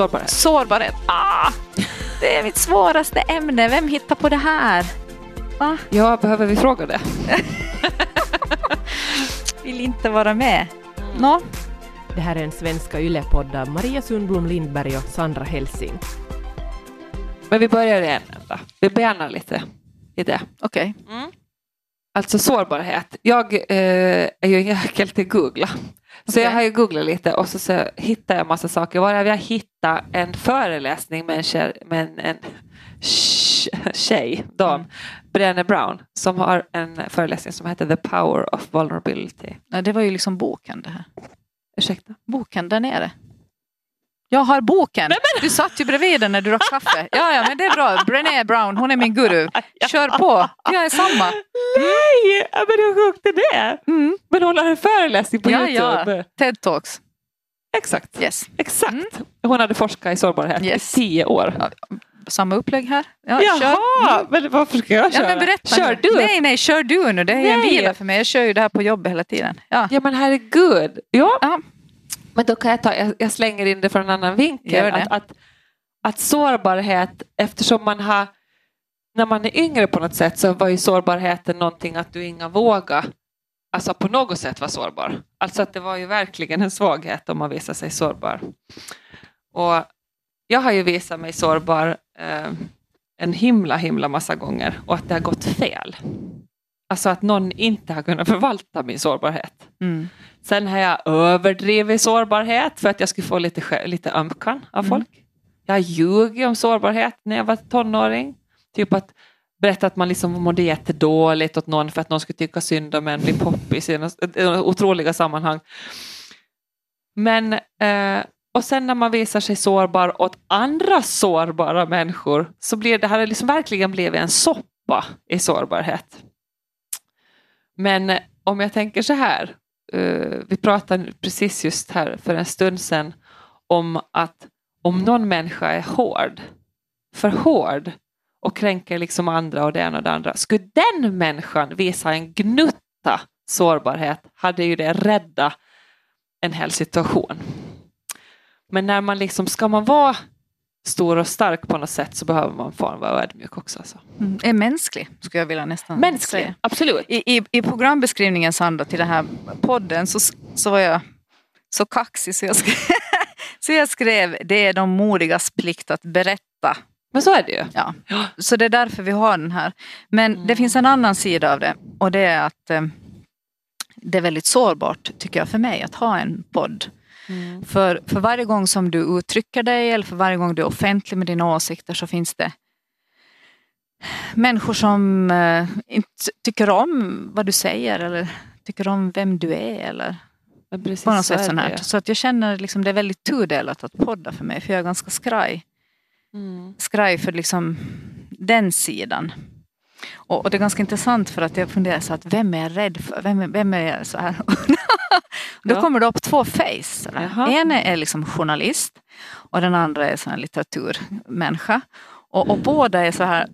Sårbarhet. Sårbarhet. Ah, det är mitt svåraste ämne. Vem hittar på det här? Va? Ja, behöver vi fråga det? Vill inte vara med. Nå, Det här är en svenska yllepodd av Maria Sundblom Lindberg och Sandra Helsing. Men vi börjar i en ända. Vi benar lite i det. okej. Alltså sårbarhet. Jag eh, är ju en jäkel till googla. Så Okej. jag har ju googlat lite och så, så hittar jag massa saker. Varav jag hittade en föreläsning med en tjej, med en, en tj- tjej dam, Mm. Brené Brown, som har en föreläsning som heter The Power of Vulnerability. Nej, Det var ju liksom boken det här. Ursäkta? Boken där nere. Jag har boken. Du satt ju bredvid den när du drack kaffe. Ja, ja, men det är bra. Brené Brown, hon är min guru. Kör på. Jag är samma. Nej, men hur sjukt är det? Mm. Men hon har en föreläsning på Ja, Youtube. ja. TED Talks. Exakt. Yes. Exakt. Hon hade forskat i sårbarhet Yes. i tio år. Ja, samma upplägg här. Ja. Jaha, men varför ska jag Ja, köra? men berätta Kör nu. du? Nej, nej, kör du nu. Det är en Nej. vila för mig. Jag kör ju det här på jobbet hela tiden. Ja. Ja men herregud. Ja. Ja. Men då kan jag ta, jag, jag slänger in det från en annan vinkel. Att, att, att sårbarhet, eftersom man har, när man är yngre på något sätt så var ju sårbarheten någonting att du inga våga alltså på något sätt vara sårbar. Alltså att det var ju verkligen en svaghet om man visar sig sårbar. Och jag har ju visat mig sårbar eh, en himla himla massa gånger och att det har gått fel. Alltså att någon inte har kunnat förvalta min sårbarhet. Mm. Sen har jag överdrivit sårbarhet för att jag skulle få lite, lite ömkan av Mm. folk. Jag har ljugit om sårbarhet när jag var tonåring. Typ att berätta att man liksom mådde jättedåligt åt någon för att någon skulle tycka synd om en, bli poppis i otroliga sammanhang. Men, eh, och sen när man visar sig sårbar åt andra sårbara människor så blir det här liksom verkligen blivit en soppa i sårbarhet. Men om jag tänker så här, uh, vi pratade precis just här för en stund sedan om att om någon människa är hård, för hård och kränker liksom andra och det ena och det andra, skulle den människan visa en gnutta sårbarhet hade ju det rädda en hel situation. Men när man liksom, ska man vara stor och stark på något sätt så behöver man få vara ödmjuk också. Alltså. Mm. Är mänsklig, skulle jag vilja nästan Mänsklig, säga. absolut. I, i, I programbeskrivningen Sandra till den här podden så, så var jag så kaxig så jag, skrev, så jag skrev det är de modigas plikt att berätta. Men så är det ju. Ja. Så det är därför vi har den här. Men det finns en annan sida av det och det är att eh, det är väldigt sårbart tycker jag för mig att ha en podd. För, för varje gång som du uttrycker dig eller för varje gång du är offentlig med dina åsikter så finns det människor som eh, inte tycker om vad du säger eller tycker om vem du är eller Men precis på något så sätt sånt här. Så att jag känner liksom det är väldigt tudelat att podda för mig för jag är ganska skraj. Mm. Skraj för liksom den sidan. Och, och det är ganska intressant för att jag funderar så att vem är jag rädd för? Vem, är- vem är jag så här? Då Ja. kommer det upp två face. En är liksom journalist och den andra är sån här litteraturmänniska. Och, och båda är så här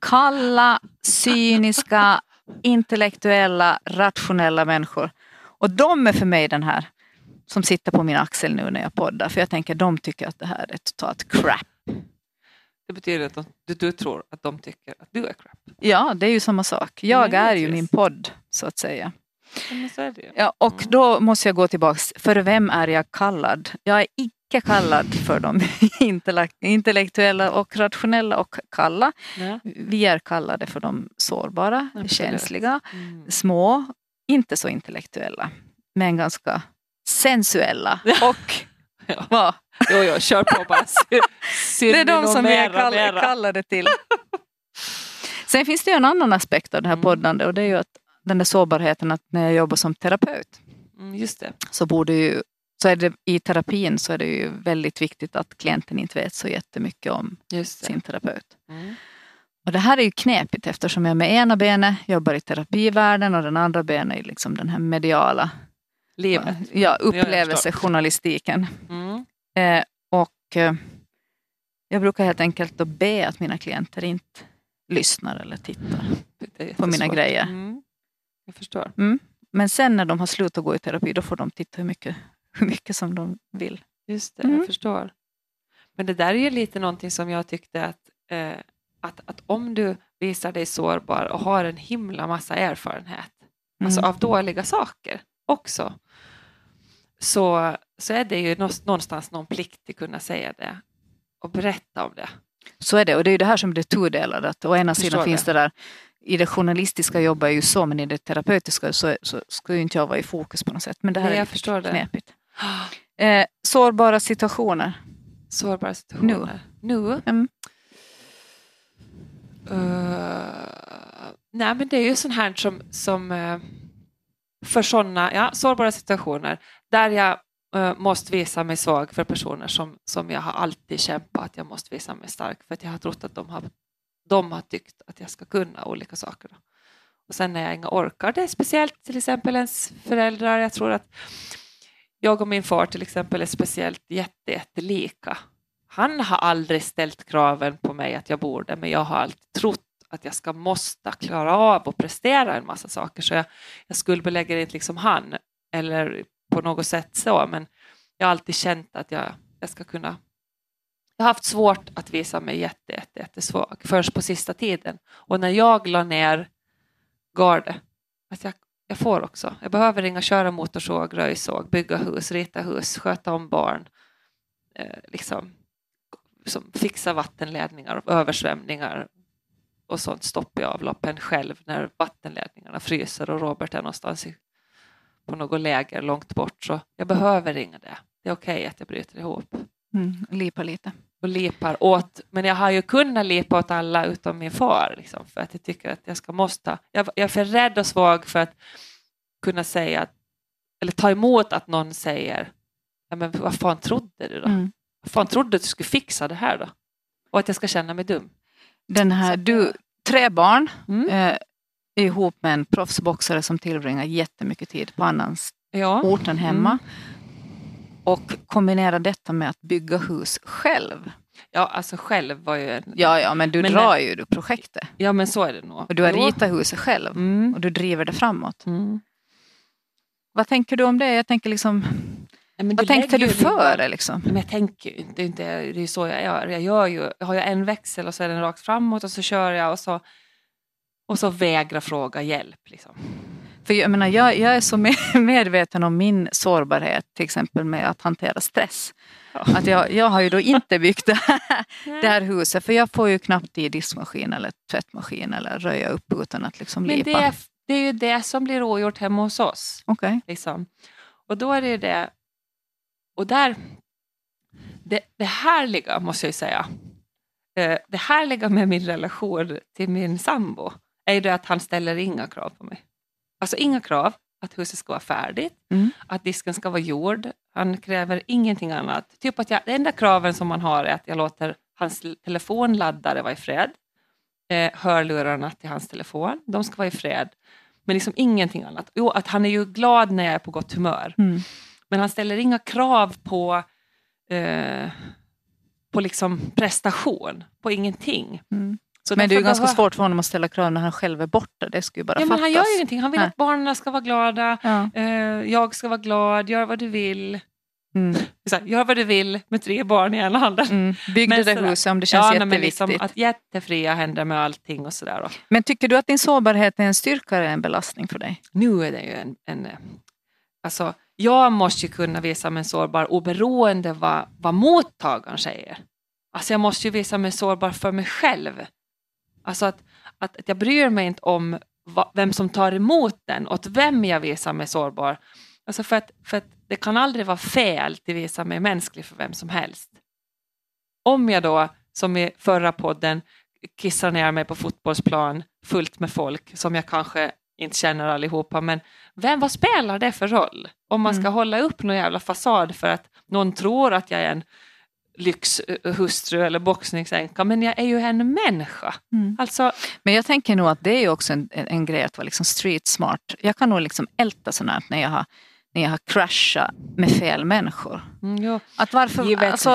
kalla, cyniska, intellektuella, rationella människor. Och de är för mig den här som sitter på min axel nu när jag poddar. För jag tänker de tycker att det här är totalt crap. Det betyder att de, du, du tror att de tycker att du är crap. Ja, det är ju samma sak. Jag Ja, är ju min podd, så att säga. Ja, och då måste jag gå tillbaks. För vem är jag kallad? Jag är icke kallad för de intellek- intellektuella och rationella och kalla. Ja. Vi är kallade för de sårbara, Absolut. känsliga, Mm. små, inte så intellektuella, men ganska sensuella. Och Ja. Jo, jo, kör på bara. Det är de som vi är kall- kallade till. Sen finns det ju en annan aspekt av det här Mm. poddande och det är ju att den där sårbarheten att när jag jobbar som terapeut Mm, just det. så borde ju så är det, i terapin så är det ju väldigt viktigt att klienten inte vet så jättemycket om sin terapeut. Mm. Och det här är ju knepigt eftersom jag med ena benet jobbar i terapivärlden och den andra benet är liksom den här mediala Livet. ja, upplevelsejournalistiken. Mm. Eh, och eh, jag brukar helt enkelt då be att mina klienter inte lyssnar eller tittar. På mina grejer. Mm. Jag förstår. Men sen när de har slutat gå i terapi då får de titta hur mycket, hur mycket som de vill. Just det, Mm. jag förstår. Men det där är ju lite någonting som jag tyckte att, eh, att, att om du visar dig sårbar och har en himla massa erfarenhet, alltså Mm. av dåliga saker också, så, så är det ju någonstans någon plikt att kunna säga det och berätta om det. Så är det och det är ju det här som blir tudelat. Att å ena sidan finns det. där, i det journalistiska jobbar jag ju så men i det terapeutiska så, så ska ju inte jag vara i fokus på något sätt. Men det här Nej, är jag förstår det. knepigt. Eh, sårbara situationer. Sårbara situationer. Nu? Mm. Eh, nej, men det är ju sånt här som, som eh, för sådana ja, sårbara situationer där jag måste visa mig svag för personer som, som jag har alltid kämpat att jag måste visa mig stark för att jag har trott att de har, de har tyckt att jag ska kunna olika saker. Och sen när jag inte orkar, det är speciellt till exempel ens föräldrar. Jag tror att jag och min far till exempel är speciellt jätte, jättelika. Han har aldrig ställt kraven på mig att jag borde, men jag har alltid trott att jag ska måste klara av och prestera en massa saker. Så jag, jag skuldbelägger inte liksom han eller på något sätt så, men jag har alltid känt att jag, jag ska kunna jag har haft svårt att visa mig jätte, jätte, jättesvag först på sista tiden. Och när jag la ner gardet, att jag, jag får också, jag behöver ringa köra motorsåg, röjsåg, bygga hus, rita hus, sköta om barn, eh, liksom, som fixa vattenledningar och översvämningar och sånt stopp i avloppen själv när vattenledningarna fryser och Robert är någonstans i, på något läger långt bort. Så jag behöver ringa det. Det är okej att jag bryter ihop Mm, lipa lite. och lipar åt, men jag har ju kunnat lipa åt alla utom min far, liksom, för att jag tycker att jag ska måste. Jag, jag är för rädd och svag för att kunna säga, eller ta emot att någon säger, ja, men vad fan trodde du då? Mm. Vad fan trodde du att du skulle fixa det här då? Och att jag ska känna mig dum. Den här, du, tre barn Mm. eh, ihop med en proffsboxare som tillbringar jättemycket tid på annans Ja. ort än hemma. Mm. Och kombinera detta med att bygga hus själv. ja, alltså själv var ju en... Ja, ja, men du Men drar ju du projektet. ja men så är det nog. Och du har Jo. ritat huset själv. Mm. Och du driver det framåt. Mm. Vad tänker du om det? Jag tänker liksom, men vad tänkte du ju före? Liksom? Men jag tänker ju inte, det är, är så jag gör. Jag, gör ju, jag har ju en växel och så är den rakt framåt och så kör jag och så, och så vägrar fråga hjälp. Liksom. För jag, menar, jag, jag är så med- medveten om min sårbarhet, till exempel med att hantera stress. Att jag, jag har ju då inte byggt det här, det här huset, för jag får ju knappt i diskmaskin eller tvättmaskin eller röja upp utan att liksom Men lipa. det är, det är ju det som blir ogjort hemma hos oss. Okej. Liksom. Och då är det ju det, och där, det, det härliga måste jag ju säga, eh, det härliga med min relation till min sambo är det att han ställer inga krav på mig. Alltså inga krav att huset ska vara färdigt, Mm. att disken ska vara gjord. Han kräver ingenting annat. Typ att jag, det enda kraven som man har är att jag låter hans telefonladdare vara i fred. Eh, hörlurarna till hans telefon, de ska vara i fred. Men liksom ingenting annat. Jo, att han är ju glad när jag är på gott humör. Mm. Men han ställer inga krav på, eh, på liksom prestation, på ingenting. Mm. Så Men det är ju ganska behöver- svårt för honom att ställa krav när han själv är borta. Det skulle ju bara Ja, men fattas. han gör ju ingenting. Han vill Nej. att barnen ska vara glada. Ja. Eh, jag ska vara glad. Gör vad du vill. Mm. Så här, gör vad du vill med tre barn i ena handen. Mm. Men det sådär. huset om det känns ja, jätteviktigt. men liksom att jättefria händer med allting och sådär. Men tycker du att din sårbarhet är en styrka eller en belastning för dig? Nu är det ju en, en eh, alltså, jag måste ju kunna visa mig sårbar oberoende vad, vad mottagaren säger. Alltså jag måste ju visa mig sårbar för mig själv. Alltså att, att, att jag bryr mig inte om va, vem som tar emot den, åt vem jag visar mig sårbar. Alltså för att, för att det kan aldrig vara fel att visa mig mänsklig för vem som helst. Om jag då, som i förra podden, kissar ner mig på fotbollsplan fullt med folk som jag kanske inte känner allihopa, men vem, vad spelar det för roll? Om man ska Mm. hålla upp någon jävla fasad för att någon tror att jag är en lyxhustru eller boxningsänka, men jag är ju en människa. Mm. Alltså, Men jag tänker nog att det är också en, en grej att vara liksom street smart. Jag kan nog liksom älta sånt här när jag har när jag har crashat med fel människor. Mm. Att varför, Givetvis. alltså,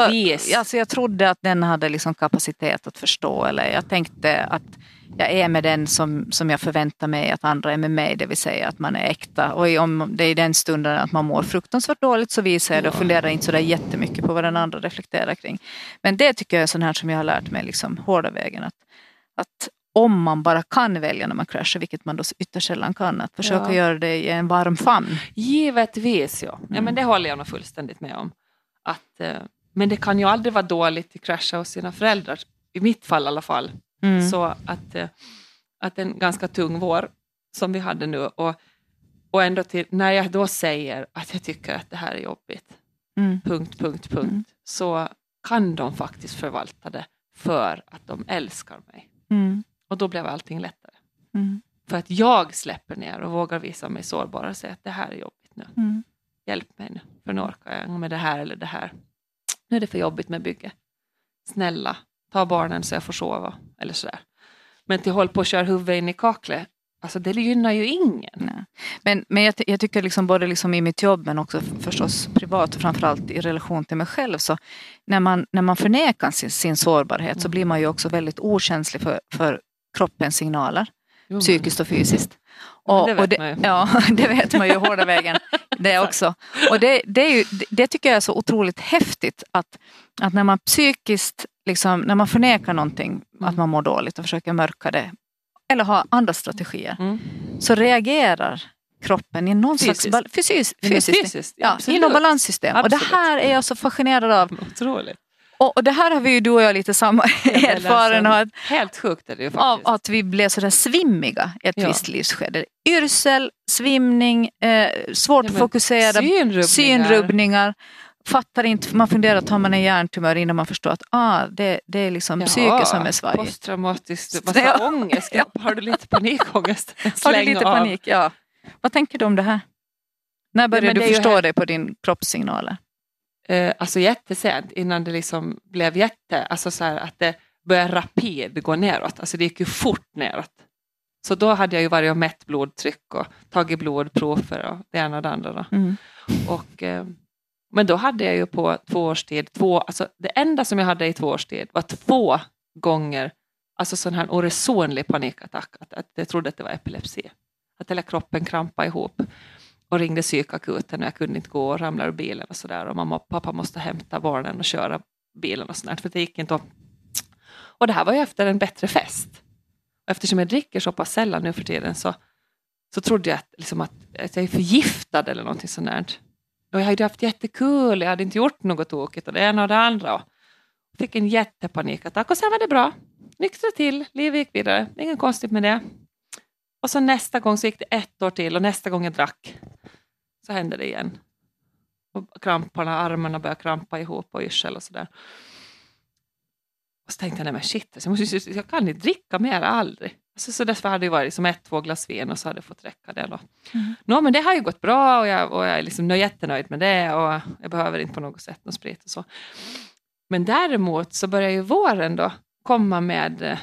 alltså jag trodde att den hade liksom kapacitet att förstå eller jag tänkte att jag är med den som, som jag förväntar mig att andra är med mig, det vill säga att man är äkta. Och om det är i den stunden att man mår fruktansvärt dåligt så visar jag det och funderar inte så där jättemycket på vad den andra reflekterar kring. Men det tycker jag är sånt här som jag har lärt mig liksom hårda vägen. Att, att om man bara kan välja när man kraschar, vilket man då ytterst sällan kan, att försöka Ja. göra det i en varm famn. Givetvis, ja. ja Mm. men det håller jag nog fullständigt med om. Att, eh, men det kan ju aldrig vara dåligt att krascha hos sina föräldrar, i mitt fall i alla fall. Mm. Så att, eh, att en ganska tung vår som vi hade nu och, och ändå till, när jag då säger att jag tycker att det här är jobbigt, Mm. punkt, punkt, punkt, Mm. så kan de faktiskt förvalta det för att de älskar mig. Mm. Och då blev allting lättare. Mm. För att jag släpper ner och vågar visa mig sårbar och säga att det här är jobbigt nu. Hjälp mig nu, för nu orkar jag med det här eller det här. Nu är det för jobbigt med bygge. Snälla, ta barnen så jag får sova. Eller sådär. Men till håll på att köra huvudet in i kaklet, alltså det gynnar ju ingen. Nej. Men, men jag, jag tycker liksom både liksom i mitt jobb men också förstås privat och framförallt i relation till mig själv. Så när, man, när man förnekar sin, sin sårbarhet så blir man ju också väldigt okänslig för, för kroppens signaler, Jo, psykiskt och fysiskt. Och, det vet och det, man ju. Ja, det vet man ju hårda vägen. Det också. Och det, det, ju, det tycker jag är så otroligt häftigt att, att när man psykiskt, liksom, när man förnekar någonting, att Mm. man mår dåligt och försöker mörka det, eller ha andra strategier, Mm. så reagerar kroppen i någon Fysiskt. slags fysiskt, fysiskt, fysiskt, ja, absolut. något balanssystem. Och Absolut. det här är jag så fascinerad av. Otroligt. Och, och det här har vi ju du och jag lite samma erfarenhet Helt sjukt är det ju av faktiskt. att vi blev sådär svimmiga i ett Ja. visst livsskede. Yrsel, svimning, eh, svårt Ja, att fokusera, Synrubbningar. synrubbningar. Fattar inte, man funderar att har man en hjärntumör innan man förstår att ah, det, det är liksom Ja, psyket som är svajigt. Posttraumatiskt, Ja. massa ångest. Ja. Har du lite panikångest? Har du lite av. panik? Ja. Vad tänker du om det här? När började det du förstå här- dig på din kroppssignaler? Eh, alltså jättesent innan det liksom blev jätte, alltså så här att det började rapid gå neråt. Alltså det gick ju fort neråt. Så då hade jag ju varit och mätt blodtryck och tagit blodprover och det ena och det andra. Då. Mm. Och, eh, men då hade jag ju på två års tid, två, alltså det enda som jag hade i två års tid var två gånger alltså sån här oresonlig panikattack. Att, att jag trodde att det var epilepsi. Att hela kroppen krampade ihop och ringde psykakuten och jag kunde inte gå och ramlade ur bilen och sådär. Och mamma och pappa måste hämta barnen och köra bilen och sådär. För det gick inte Och, Och det här var ju efter en bättre fest. Och eftersom jag dricker så pass sällan nu för tiden så, så trodde jag att, liksom att, att jag är förgiftad eller någonting sånt där. Och jag hade haft jättekul, jag hade inte gjort något tokigt och det ena och det andra. Och fick en jättepanikattack och sen var det bra. Nyktra till, livet gick vidare, inget konstigt med det. Och så nästa gång så gick det ett år till och nästa gång jag drack så hände det igen. Och kramparna, armarna började krampa ihop och yrsel och sådär. Och så tänkte jag, nej men shit, alltså, jag, måste, jag kan inte dricka mer, aldrig. Alltså, så därför hade det varit som ett, två glas vin och så hade jag fått räcka det. Då. Mm. Nå, men det har ju gått bra och jag, och jag är liksom nöj- jättenöjd med det och jag behöver inte på något sätt någon sprit och så. Men däremot så börjar ju våren då komma med eh,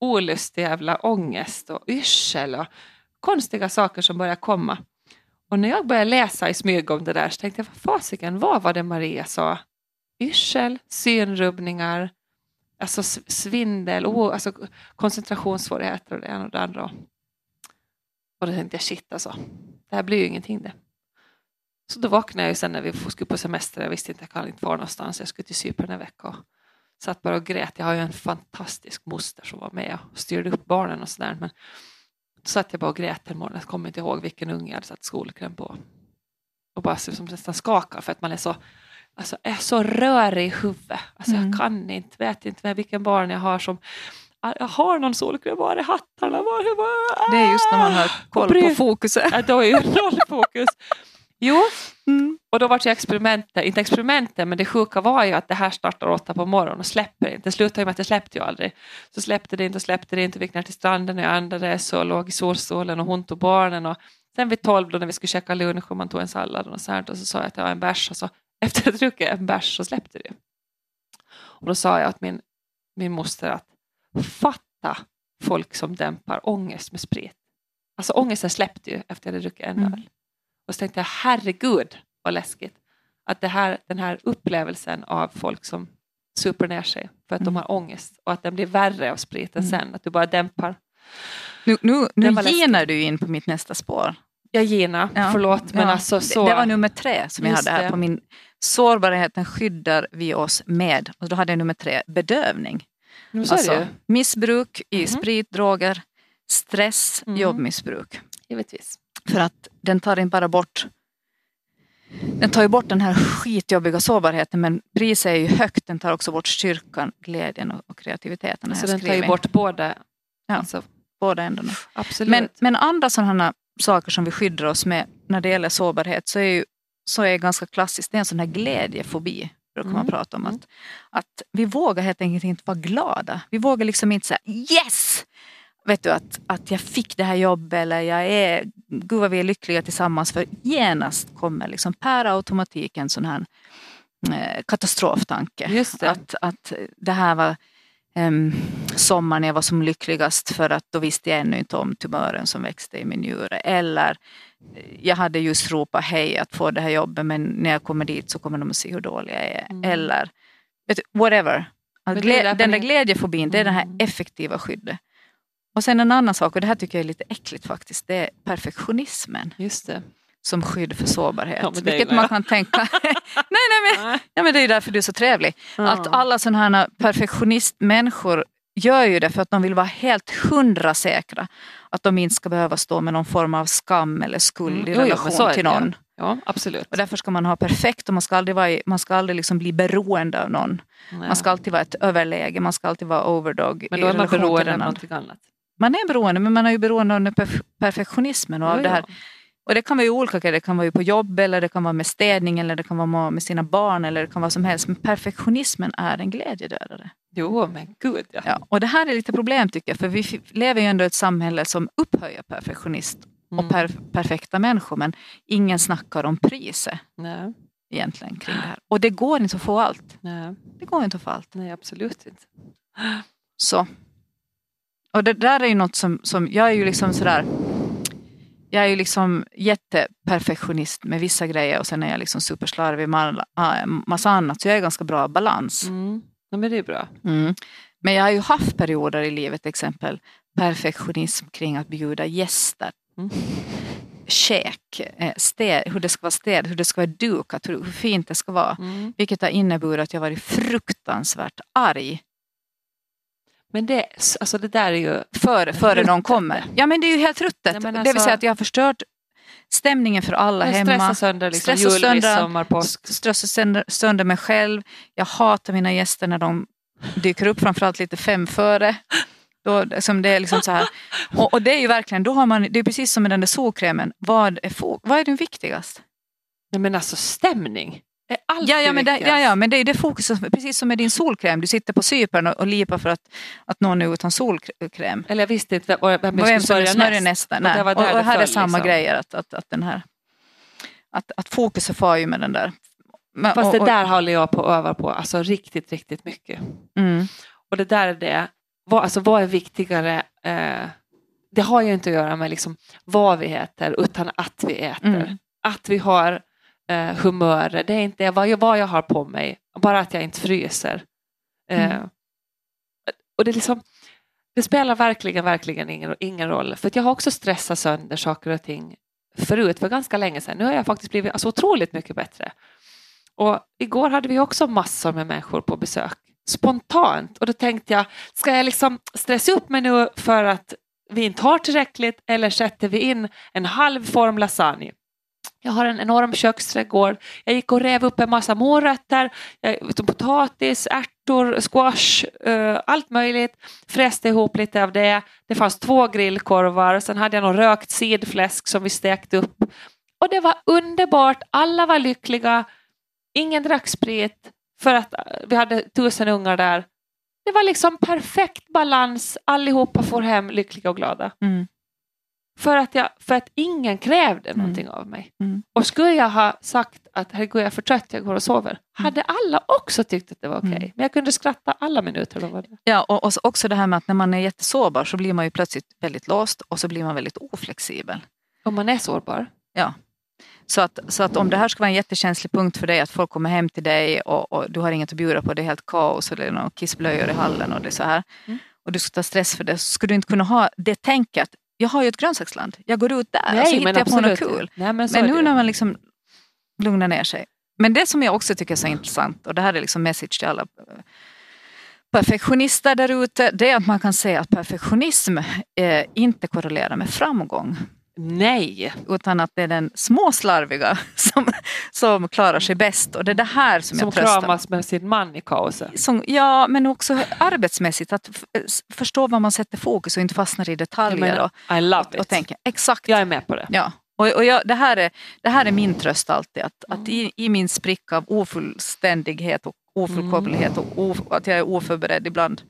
olustig jävla ångest och yrsel och konstiga saker som börjar komma. Och när jag började läsa i smyg om det där så tänkte jag, vad fasiken, vad var det Maria sa? Yrsel, synrubbningar, alltså svindel, oh, alltså koncentrationssvårigheter och det ena och det andra. Och då tänkte jag, shit alltså, det här blir ju ingenting det. Så då vaknade jag ju sen när vi skulle på semester, jag visste inte, jag kan inte vara någonstans, jag skulle till Cypern en vecka och satt bara och grät. Jag har ju en fantastisk moster som var med och styrde upp barnen och sådär. Men då satt jag bara och grät en morgon, jag kommer inte ihåg vilken unge jag hade satt skolkräm på. Och bara som nästan skakar för att man är så, alltså, är så rörig i huvudet. Alltså, Mm. Jag kan inte, vet inte vilken barn jag har som "Ah, jag har någon solkräm, var är hattarna? Var, var, Det är just när man har koll på fokuset. Ja, då är ju noll fokus. Jo, Mm. och då var det experimentet, inte experimentet, men det sjuka var ju att det här startar åtta på morgonen och släpper inte. Det slutade ju med att det släppte ju aldrig. Så släppte det inte och släppte det inte. Vi gick ner till stranden och jag andades och låg i solstolen och hon tog barnen. Och sen vid tolv då när vi skulle käka lunch och man tog en sallad och så här, och så sa jag att jag har en bärs och så efter att druckit en bärs så släppte det. Och då sa jag att min, min moster att fatta folk som dämpar ångest med sprit. Alltså ångesten släppte ju efter att jag hade druckit en Mm. öl. Och så tänkte jag, herregud vad läskigt. Att det här, den här upplevelsen av folk som super ner sig för att Mm. de har ångest och att den blir värre av spriten Mm. sen, att du bara dämpar. Nu, nu, nu genar du in på mitt nästa spår. Jag Gina, Ja, förlåt men Ja, alltså det- så. Det var nummer tre som jag Just hade här det. på min Sårbarheten skyddar vi oss med. Och då hade jag nummer tre, bedövning. Nu så är det. Alltså, missbruk i Mhm. sprit, droger, stress, Mm. jobbmissbruk. Givetvis. För att den tar inte bara bort den tar ju bort den här skitjobbiga sårbarheten men priset är ju högt. Den tar också bort styrkan, glädjen och, och kreativiteten. Så jag den tar ju bort båda. Ja. Alltså, båda ändarna. absolut. Men, men andra sådana saker som vi skyddar oss med när det gäller sårbarhet så är ju så är ganska klassiskt, det är en sån här glädjefobi. Brukar man Mm. prata om. Mm. Att, att vi vågar helt enkelt inte vara glada. Vi vågar liksom inte säga yes! Vet du att, att jag fick det här jobbet eller jag är, gud vad vi är lyckliga tillsammans. För genast kommer liksom per automatik en sån här eh, katastroftanke. Att, att det här var um, sommaren jag var som lyckligast för att då visste jag ännu inte om tumören som växte i min njure. Eller eh, jag hade just ropat hej att få det här jobbet men när jag kommer dit så kommer de att se hur dålig jag är. Mm. Eller whatever. Att glä, den där glädjefobin, det är det här Mm. effektiva skyddet. Och sen en annan sak, och det här tycker jag är lite äckligt faktiskt, det är perfektionismen Just det. Som skydd för sårbarhet. Ja, vilket man kan tänka, nej, nej, men, ja, men det är därför du är så trevlig. Att alla sådana här perfektionistmänniskor gör ju det för att de vill vara helt hundra säkra att de inte ska behöva stå med någon form av skam eller skuld Mm, i jo, jo, relation så är till ja. någon. Ja, absolut. Och därför ska man ha perfekt och man ska aldrig, vara, man ska aldrig liksom bli beroende av någon. Man ska alltid vara ett överläge, man ska alltid vara overdog men då är man beroende av någonting annat. Man är beroende men man är ju beroende av perfektionismen och av Jo, det här ja. Och det kan vara ju olika. Det kan vara ju på jobb eller det kan vara med städning eller det kan vara med sina barn eller det kan vara som helst. Men perfektionismen är en glädjedödare. Jo, men gud ja. Ja, och det här är lite problem tycker jag. För vi lever ju ändå i ett samhälle som upphöjer perfektionist Mm. och per perfekta människor. Men ingen snackar om priset Nej, egentligen kring det här. Och det går inte att få allt. nej, Det går inte att få allt. nej, absolut inte. Så. Och det där är ju något som, som jag är ju liksom sådär jag är ju liksom jätteperfektionist med vissa grejer och sen är jag liksom superslarvig med ah, massa annat. Så jag är ganska bra balans. Mm. Ja, men det är bra. Mm. Men jag har ju haft perioder i livet, till exempel perfektionism kring att bjuda gäster. Mm. Käk, eh, städ, hur det ska vara städ, hur det ska vara dukat, hur, hur fint det ska vara. Mm. Vilket har inneburit att jag varit fruktansvärt arg Men det, alltså det där är ju... före, före de kommer. Ja men det är ju helt ruttet. Nej, men Det vill alltså- säga att jag har förstört stämningen för alla hemma. stressar sönder liksom Stressar jul, sönder- midsommar, påsk. Stressar sönder, sönder mig själv. Jag hatar mina gäster när de dyker upp, framförallt lite fem före. Då, som det är liksom så här. Och, och det är ju verkligen, då har man, det är precis som med den där solkrämen. Vad är, vad är det viktigast? Nej, men alltså stämning är alltid Ja, ja, men det, ja, ja, men det är det fokuset, precis som med din solkräm. Du sitter på Cypern och, och lipar för att, att någon är utan solkräm. Eller jag visste inte vem, vem jag skulle smörja nästa. Och Nej. Och, och det här är föll, samma liksom. grejer. Att, att, att, den här, att, att fokuset far ju med den där. Men, Fast och- det och- där håller jag på att öva på, alltså riktigt, riktigt mycket. Mm, Och det där är det, vad, alltså vad är viktigare? Eh, det har ju inte att göra med liksom vad vi äter, utan att vi äter. Mm. Att vi har eh, humör, det är inte vad jag, vad jag har på mig, bara att jag inte fryser. Eh, Mm. Och det, liksom, det spelar verkligen, verkligen ingen, ingen roll. För jag har också stressat sönder saker och ting förut, för ganska länge sedan. Nu har jag faktiskt blivit alltså, otroligt mycket bättre. Och igår hade vi också massor med människor på besök. Spontant. Och då tänkte jag, ska jag liksom stressa upp mig nu för att vi inte har tillräckligt eller sätter vi in en halv form lasagne? Jag har en enorm köksträdgård. Jag gick och rev upp en massa morötter, eh, liksom potatis, ärtor, squash, eh, allt möjligt. Fräste ihop lite av det. Det fanns två grillkorvar, sen hade jag någon rökt sidfläsk som vi stekte upp. Och det var underbart, alla var lyckliga. Ingen drack sprit för att eh, vi hade tusen ungar där. Det var liksom perfekt balans, allihopa får hem lyckliga och glada. mm, för att, jag, för att ingen krävde någonting av mig. Mm. Och skulle jag ha sagt att herregud jag är för trött, jag går och sover. Hade alla också tyckt att det var okej. Mm. Men jag kunde skratta alla minuter. Då var det. Ja, och, och så också det här med att när man är jättesårbar så blir man ju plötsligt väldigt låst och så blir man väldigt oflexibel. Om man är sårbar. Så att, så att om det här ska vara en jättekänslig punkt för dig, att folk kommer hem till dig och, och du har inget att bjuda på, det är helt kaos och det är några kissblöjor i hallen och det är så här. Mm. Och du ska ta stress för det, så skulle du inte kunna ha det tänket. Jag har ju ett grönsaksland, jag går ut där och så hittar jag på något kul. Nej, men Men nu när man liksom lugnar ner sig. Men det som jag också tycker är så intressant, och det här är liksom message till alla eh, perfektionister där ute, det är att man kan säga att perfektionism eh, inte korrelerar med framgång. Nej. Utan att det är den småslarviga som, som klarar sig bäst. Och det är det här som, Som jag tröstar kramas med sin man i kaoset. som, Ja, men också arbetsmässigt. Att förstå vad man sätter fokus och inte fastnar i Jag detaljer. menar, och, I love och, it. och tänka, exakt. Jag är med på det. Ja, och, och jag, det, här är, det här är min tröst alltid. Att, Mm. att i, I min spricka av ofullständighet och ofullkomlighet och of, att jag är oförberedd ibland.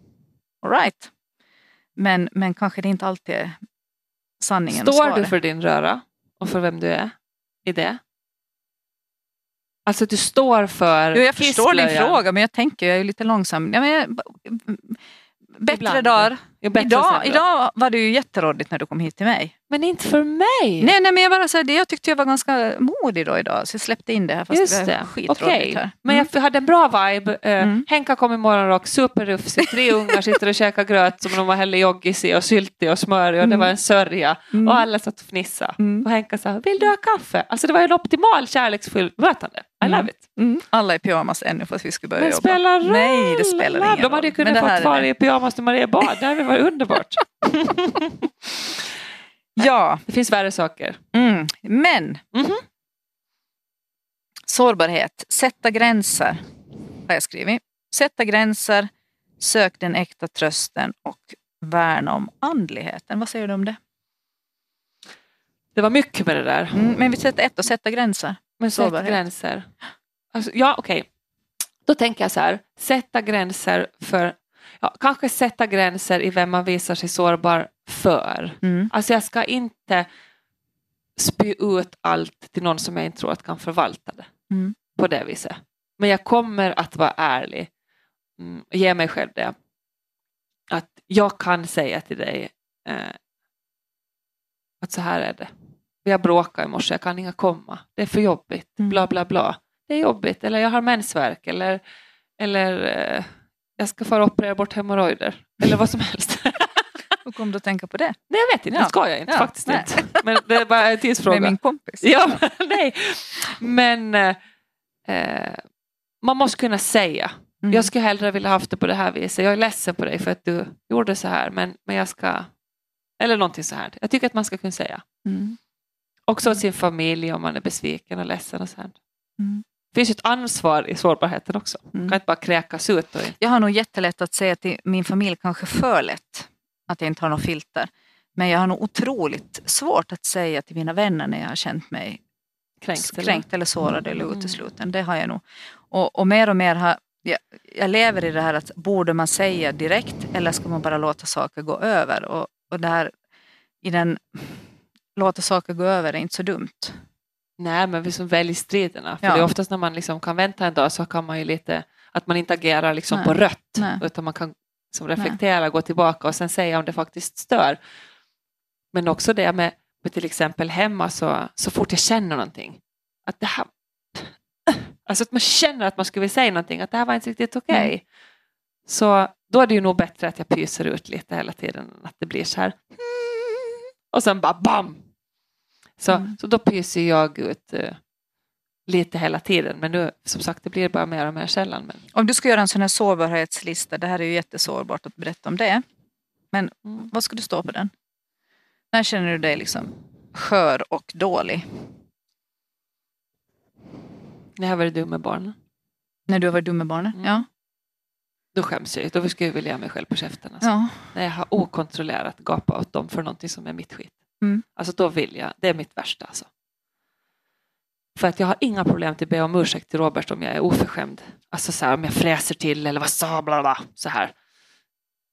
All right. men, men kanske det inte alltid är sanningen och Står du svaret. för din röra och för vem du är i det? Alltså du står för Jo, jag förstår din kissblöjan. fråga men jag tänker, jag är ju lite långsam. Ja, men, jag- bättre Ibland. dagar. Idag, idag var det ju jätterådigt när du kom hit till mig. Men inte för mig. Nej, nej men jag bara säger det. Jag tyckte jag var ganska modig då idag så jag släppte in det här fast Just det var skitrådigt här. Men Mm. jag hade en bra vibe. Eh, Mm. Henka kom i morgonrock, superrufsig. Tre ungar sitter och käkar gröt som de var heller joggis i och syltig och smörig och det Mm. var en sörja. Mm. Och alla satt och fnissade. Mm. Och Henka sa, vill du ha kaffe? Alltså det var en optimal kärleksfull mötande. I Mm. love it. Mm. Alla i pyjamas ännu för att vi skulle börja Men jobba. spelar roll. Nej, det spelar ingen De hade ju roll. kunnat Men här fått vara i pyjamas till Mariebad. Det varit underbart. Ja, Det finns värre saker. mm. men Mhm. sårbarhet, sätta gränser har jag skrivit. Sätta gränser, sök den äkta trösten och värna om andligheten. Vad säger du om det? Det var mycket med det där. Mm. Men vi sätter ett och sätta gränser. Men sätt Sårbarhet. gränser. Alltså, ja, okej. Då tänker jag så här. Sätta gränser för... Ja, kanske sätta gränser i vem man visar sig sårbar för. Mm. Alltså jag ska inte spy ut allt till någon som jag inte tror att kan förvalta det. Mm. På det viset. Men jag kommer att vara ärlig. Mm, ge mig själv det. Att jag kan säga till dig eh, att så här är det. Vi har bråkat i morse, jag kan inga komma. Det är för jobbigt. Mm. Bla bla bla. Det är jobbigt. Eller jag har mensvärk. Eller, eller eh, jag ska få operera bort hemorrojder. Eller vad som helst. Hur kom du att tänka på det? Nej jag vet inte, Ja. det ska jag inte Ja, faktiskt nej. inte. Men det är bara en tidsfråga. Med min kompis. Ja, men nej. Men eh, man måste kunna säga. Mm. Jag skulle hellre vilja haft det på det här viset. Jag är ledsen på dig för att du gjorde så här. Men, men jag ska... Eller någonting så här. Jag tycker att man ska kunna säga. Mm. Också åt sin familj om man är besviken och ledsen och så här. Mm. Finns ju ett ansvar i sårbarheten också. Mm. kan inte bara kräkas ut. Och, Jag har nog jättelätt att säga till min familj, kanske för lätt, att jag inte har något filter. Men jag har nog otroligt svårt att säga till mina vänner när jag har känt mig kränkt. eller? kränkt eller sårad eller Mm. utesluten. Det har jag nog. Och, och mer och mer har jag, jag lever i det här att borde man säga direkt eller ska man bara låta saker gå över? Och, och det här i den låta saker gå över är inte så dumt. Nej, men vi som väljer striderna. För Ja. det är oftast när man liksom kan vänta en dag så kan man ju lite, att man inte agerar liksom Nej. på rött. Nej. Utan man kan liksom reflektera, gå tillbaka och sen säga om det faktiskt stör. Men också det med, med till exempel hemma så, så fort jag känner någonting. Att det här, alltså att man känner att man skulle vilja säga någonting, att det här var inte riktigt okej. Mm. Så då är det ju nog bättre att jag pyser ut lite hela tiden. Att det blir så här. Och sen bara bam! Så, Mm. så då pyser jag ut eh, lite hela tiden. Men nu, som sagt, det blir bara mer och mer sällan. Men, Om du ska göra en sån här sårbarhetslista, det här är ju jättesårbart att berätta om det. mm. Vad ska du stå på den? När känner du dig liksom skör och dålig? När jag har varit dum med barnen. När du har varit dum med barnen? Mm. Ja. Då skäms jag. Då skulle jag vilja ge mig själv på käften. Alltså. ja. När jag har okontrollerat gapa åt dem för någonting som är mitt skit. Mm. Alltså då vill jag. Det är mitt värsta. Alltså. För att jag har inga problem till att be om ursäkt till Robert om jag är oförskämd. Alltså så här, om jag fräser till eller vad sa bla bla. Så här.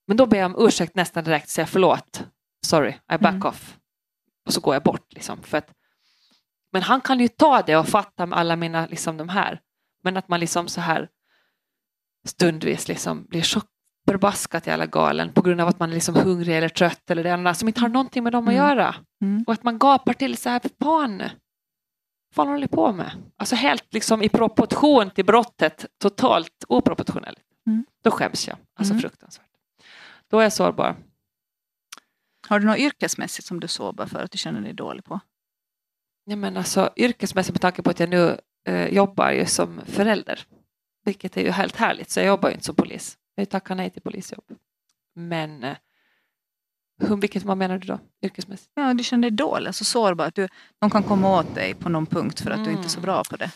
Men då ber jag om ursäkt nästan direkt. Säger förlåt. Sorry, I back Mm. off. Och så går jag bort. Liksom, för att, men han kan ju ta det och fatta med alla mina, liksom de här. Men att man liksom så här stundvis liksom blir så förbaskat jävla galen på grund av att man är liksom hungrig eller trött eller det andra som inte har någonting med dem att Mm. göra. Mm. Och att man gapar till så här, fan. vad håller ni på med? Alltså helt liksom i proportion till brottet, totalt oproportionellt. Mm. Då skäms jag, alltså Mm. fruktansvärt. Då är jag sårbar. Har du något yrkesmässigt som du såbar för att du känner dig dålig på? Ja, men alltså, yrkesmässigt med tanke på att jag nu eh, jobbar ju som förälder. Vilket är ju helt härligt, så jag jobbar ju inte som polis. Jag tackar nej till polisjobb. Men eh, hur, vilket, vad menar du då? Yrkesmässigt? Ja, du känner dig dålig, alltså sårbar. Att du, de kan komma åt dig på någon punkt för att du inte är så Mm. bra på det.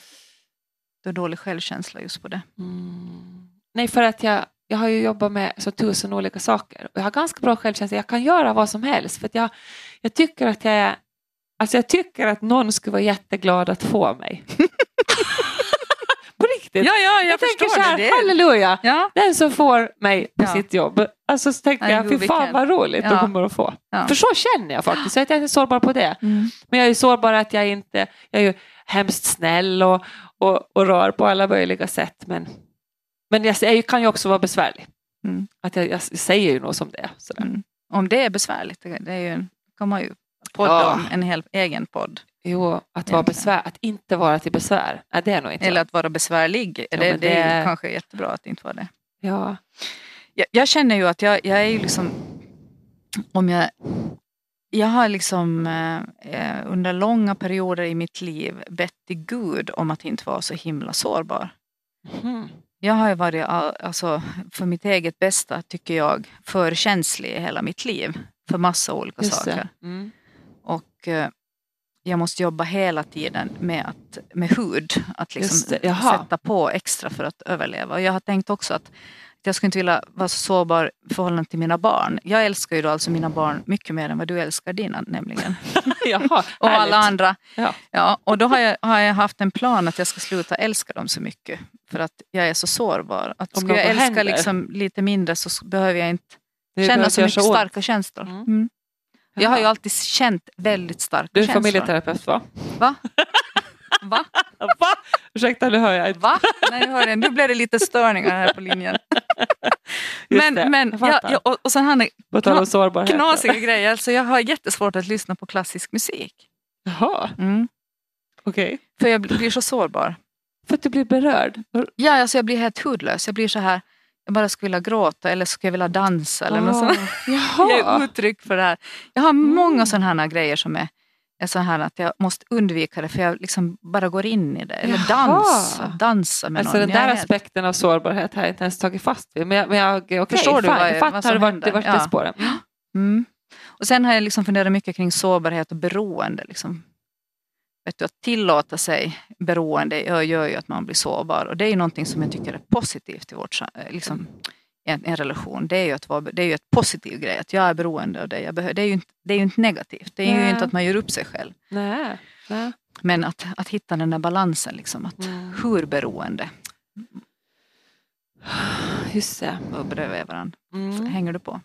Du har dålig självkänsla just på det. Mm. Nej, för att jag, jag har ju jobbat med så tusen olika saker. Och jag har ganska bra självkänsla. Jag kan göra vad som helst. För att jag, jag tycker att jag är... Alltså jag tycker att någon skulle vara jätteglad att få mig. Riktigt. ja, jag tänker så här, halleluja. Ja, Den som får mig på Ja. sitt jobb. Alltså så tänker Ja, jag, fy fan vad roligt Ja. de kommer att få. Ja. För så känner jag faktiskt. Att jag är sårbar på det. mm. Men jag är sårbar att jag inte, jag är ju hemskt snäll och, och, och rör på alla möjliga sätt. Men, men jag, jag kan ju också vara besvärlig. Mm. Att jag, jag säger ju något som det är. Mm. om det är besvärligt, det det är ju, kan man ju podda Ja. om, en hel egen podd. Jo, att vara besvär, att inte vara till besvär. Nej, det är nog inte Eller att vara besvärlig. Ja, det, det är det- ju kanske jättebra att inte vara det. Ja. Jag, jag känner ju att jag, jag är ju liksom, om jag, jag har liksom eh, eh, under långa perioder i mitt liv bett till Gud om att inte vara så himla sårbar. Mm. Jag har ju varit, all- alltså, för mitt eget bästa tycker jag, för känslig i hela mitt liv. För massa olika Just saker. Mm. Och eh, jag måste jobba hela tiden med, att, med hud. Att liksom det, sätta på extra för att överleva. Och jag har tänkt också att jag skulle inte vilja vara så sårbar i förhållande till mina barn. Jag älskar ju då alltså mina barn mycket mer än vad du älskar dina nämligen. Jaha, Och alla andra. Ja. Ja, och då har jag, har jag haft en plan att jag ska sluta älska dem så mycket. För att jag är så sårbar. Att Om skulle jag älska liksom lite mindre så behöver jag inte känna så mycket starka känslor. Mm. Jag har ju alltid känt väldigt starka Du är känslor. familjeterapeut va? Va? Va? Va? Ursäkta, nu hör jag inte. Va? Nej, jag hör det. Nu blev det lite störningar här på linjen. Just Men, det, men jag ja, fattar. ja, och, och sen om kna- knasiga grejer. Alltså jag har jättesvårt att lyssna på klassisk musik. Jaha, Mm. okej. För jag blir så sårbar. För att du blir berörd? Ja, alltså jag blir helt hudlös. Jag blir så här, jag bara skulle vilja gråta eller skulle jag vilja dansa eller något sånt. Ah, Jaha. Jag är uttryck för det här. Jag har många Mm. sådana här grejer som är, är så här att jag måste undvika det för jag liksom bara går in i det. Eller Jaha. dansa, dansa med Alltså någon. den där är helt- aspekten av sårbarhet har jag inte ens tagit fast vid. Men jag, men jag okej, Förstår du vad- jag fattar vad vart, vart Ja. det spåren. Mm. Och sen har jag liksom funderat mycket kring sårbarhet och beroende. Liksom. Vet du, att tillåta sig beroende gör, ju att man blir sårbar. Och det är ju någonting som jag tycker är positivt i vårt, eh, liksom, en, en relation. Det är ju, att vara, det är ju ett positiv grej, att jag är beroende av det jag behöver. Det är ju inte, det är ju inte negativt. Det är ju Nej. inte att man gör upp sig själv. Nej. Nej. Men att, att hitta den där balansen, liksom, att Mm. hur beroende Just det. och bredvid varandra. Mm. Hänger du på?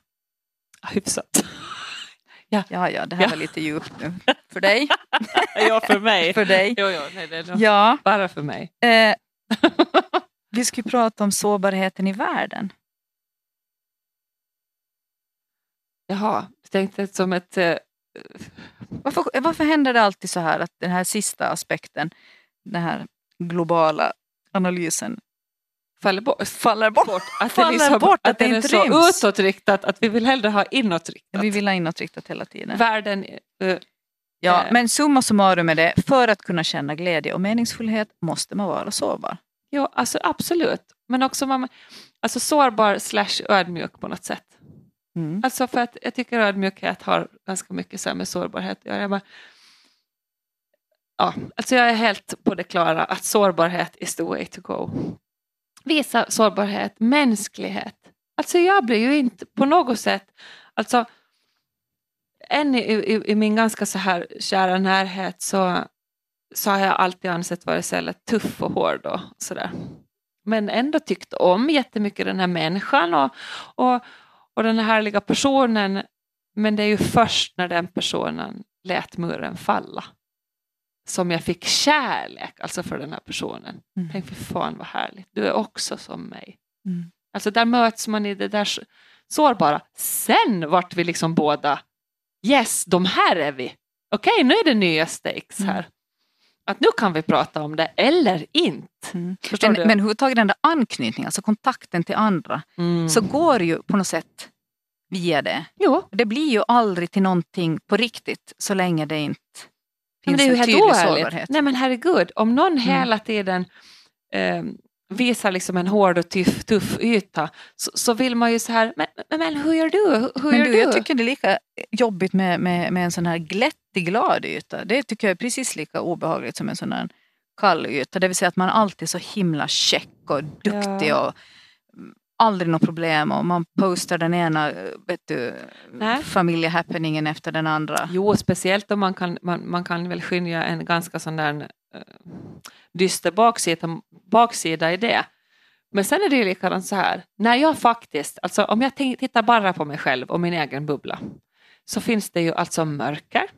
Hyfsat. Ja, ja, det här Ja. var lite djupt nu. För dig? ja, för mig. För dig? Jo, jo, nej, det Ja. bara för mig. Eh, vi ska ju prata om sårbarheten i världen. Jaha, jag tänkte som ett... eh, Varför, varför händer det alltid så här att den här sista aspekten, den här globala analysen, faller bort. faller bort? Att det, Faller liksom, bort, att att det den är inte så ryms. utåtriktat att vi vill hellre ha inåtriktat. Vi vill ha inåtriktat hela tiden. Världen... eh, Ja, eh. men summa summarum är det, för att kunna känna glädje och meningsfullhet måste man vara sårbar. Ja, alltså absolut. Men också man, alltså sårbar slash ödmjuk på något sätt. Mm. Alltså för att jag tycker ödmjukhet har ganska mycket så med sårbarhet att göra. Jag, bara, ja, alltså jag är helt på det klara att sårbarhet is the way to go. Visa sårbarhet, mänsklighet. Alltså jag blir ju inte på något sätt, alltså än i, i, i min ganska så här kära närhet så, så har jag alltid ansett vara så tuff och hård och sådär. Men ändå tyckt om jättemycket den här människan och, och, och den här härliga personen. Men det är ju först när den personen lät muren falla som jag fick kärlek alltså för den här personen. Mm. Tänk för fan vad härligt, du är också som mig. Mm. Alltså där möts man i det där sårbara. Sen vart vi liksom båda, yes, de här är vi. Okej, nu är det nya stakes här. Mm. Att nu kan vi prata om det, eller inte. Mm. Men, du? men överhuvudtaget den där anknytningen, alltså kontakten till andra, Mm. så går ju på något sätt via det. jo, Det blir ju aldrig till någonting på riktigt så länge det inte finns det är ju en tydlig sårbarhet. Nej men herregud, om någon Mm. hela tiden eh, visar liksom en hård och tuff, tuff yta så, så vill man ju så här, men, men, hur gör du? Hur, Men gör du, du? jag tycker det är lika jobbigt med, med, med en sån här glättig glad yta. Det tycker jag är precis lika obehagligt som en sån här kall yta. Det vill säga att man alltid är så himla check och duktig Ja. och aldrig något problem och man postar den ena vet du, Nej. familjehappeningen efter den andra. Jo, speciellt om man kan, man, man kan väl skönja en ganska sån där eh, dyster baksida, baksida i det. Men sen är det ju likadant så här, när jag faktiskt, alltså om jag tittar bara på mig själv och min egen bubbla, så finns det ju alltså mörker,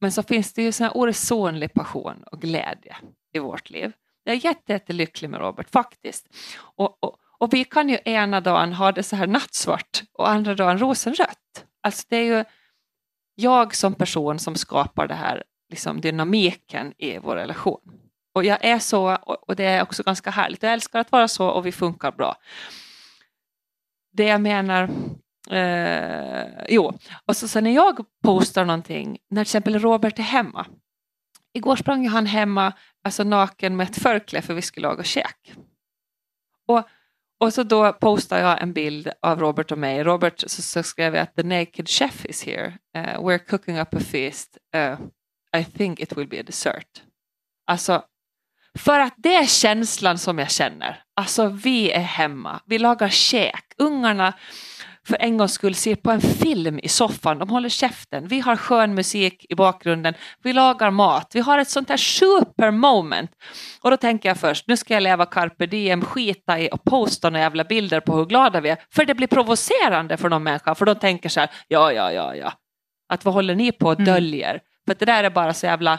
men så finns det ju sån här oresonlig passion och glädje i vårt liv. Jag är jätte, jättelycklig med Robert, faktiskt. Och, och, och vi kan ju ena dagen ha det så här nattsvart och andra dagen rosenrött. Alltså det är ju jag som person som skapar det här liksom dynamiken i vår relation. Och jag är så, och det är också ganska härligt. Jag älskar att vara så och vi funkar bra. Det jag menar, eh, jo, och så, så när jag postar någonting, när till exempel Robert är hemma. Igår sprang ju han hemma alltså naken med ett förkläde för vi skulle laga käk. Och, och så då postar jag en bild av Robert och mig. Robert så, så skrev jag att the naked chef is here. Uh, we're cooking up a feast. Uh, I think it will be a dessert. Alltså, för att det är känslan som jag känner. Alltså vi är hemma, vi lagar käk. Ungarna för en gångs skull ser på en film i soffan, de håller käften. Vi har skön musik i bakgrunden, vi lagar mat. Vi har ett sånt här super moment. Och då tänker jag först, nu ska jag leva carpe diem, skita i och posta några jävla bilder på hur glada vi är. För det blir provocerande för någon människa, för de tänker så här, ja, ja, ja, ja. Att vad håller ni på och Mm. döljer? För att det där är bara så jävla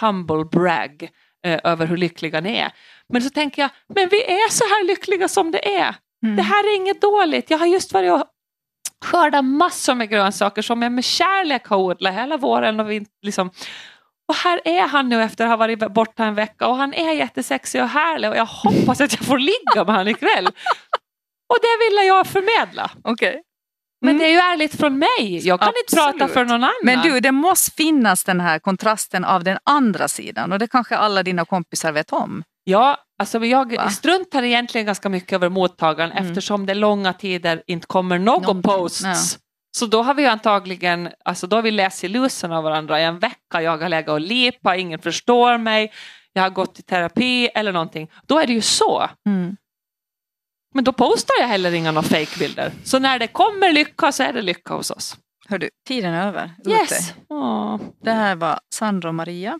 humble brag eh, över hur lyckliga ni är. Men så tänker jag, men vi är så här lyckliga som det är. Mm. Det här är inget dåligt. Jag har just varit och skördat massor med grönsaker som jag med kärlek har odlat hela våren. Och, vi, liksom. och här är han nu efter att ha varit borta en vecka och han är jättesexig och härlig och jag hoppas att jag får ligga med honom ikväll. Och det ville jag förmedla. Okej. Men Mm. det är ju ärligt från mig. Jag kan inte prata Absolut. för någon annan. Men du, det måste finnas den här kontrasten av den andra sidan och det kanske alla dina kompisar vet om. Ja, alltså jag Va? struntar egentligen ganska mycket över mottagaren Mm. eftersom det långa tider inte kommer någon Någonting, posts. ja. Så då har vi antagligen, alltså då har vi läst i lusen av varandra i en vecka. Jag har legat och lipat, ingen förstår mig, jag har gått i terapi eller någonting. Då är det ju så. Mm. Men då postar jag heller inga fake-bilder. Så när det kommer lycka så är det lycka hos oss. Hör du, tiden är över. Yes! Det här var Sandra och Maria.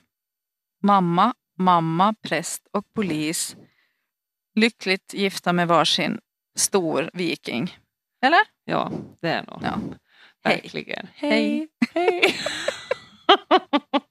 Mamma, mamma, präst och polis. Lyckligt gifta med varsin stor viking. Eller? Ja, det är de. Ja. Verkligen. Hej, hej. hej.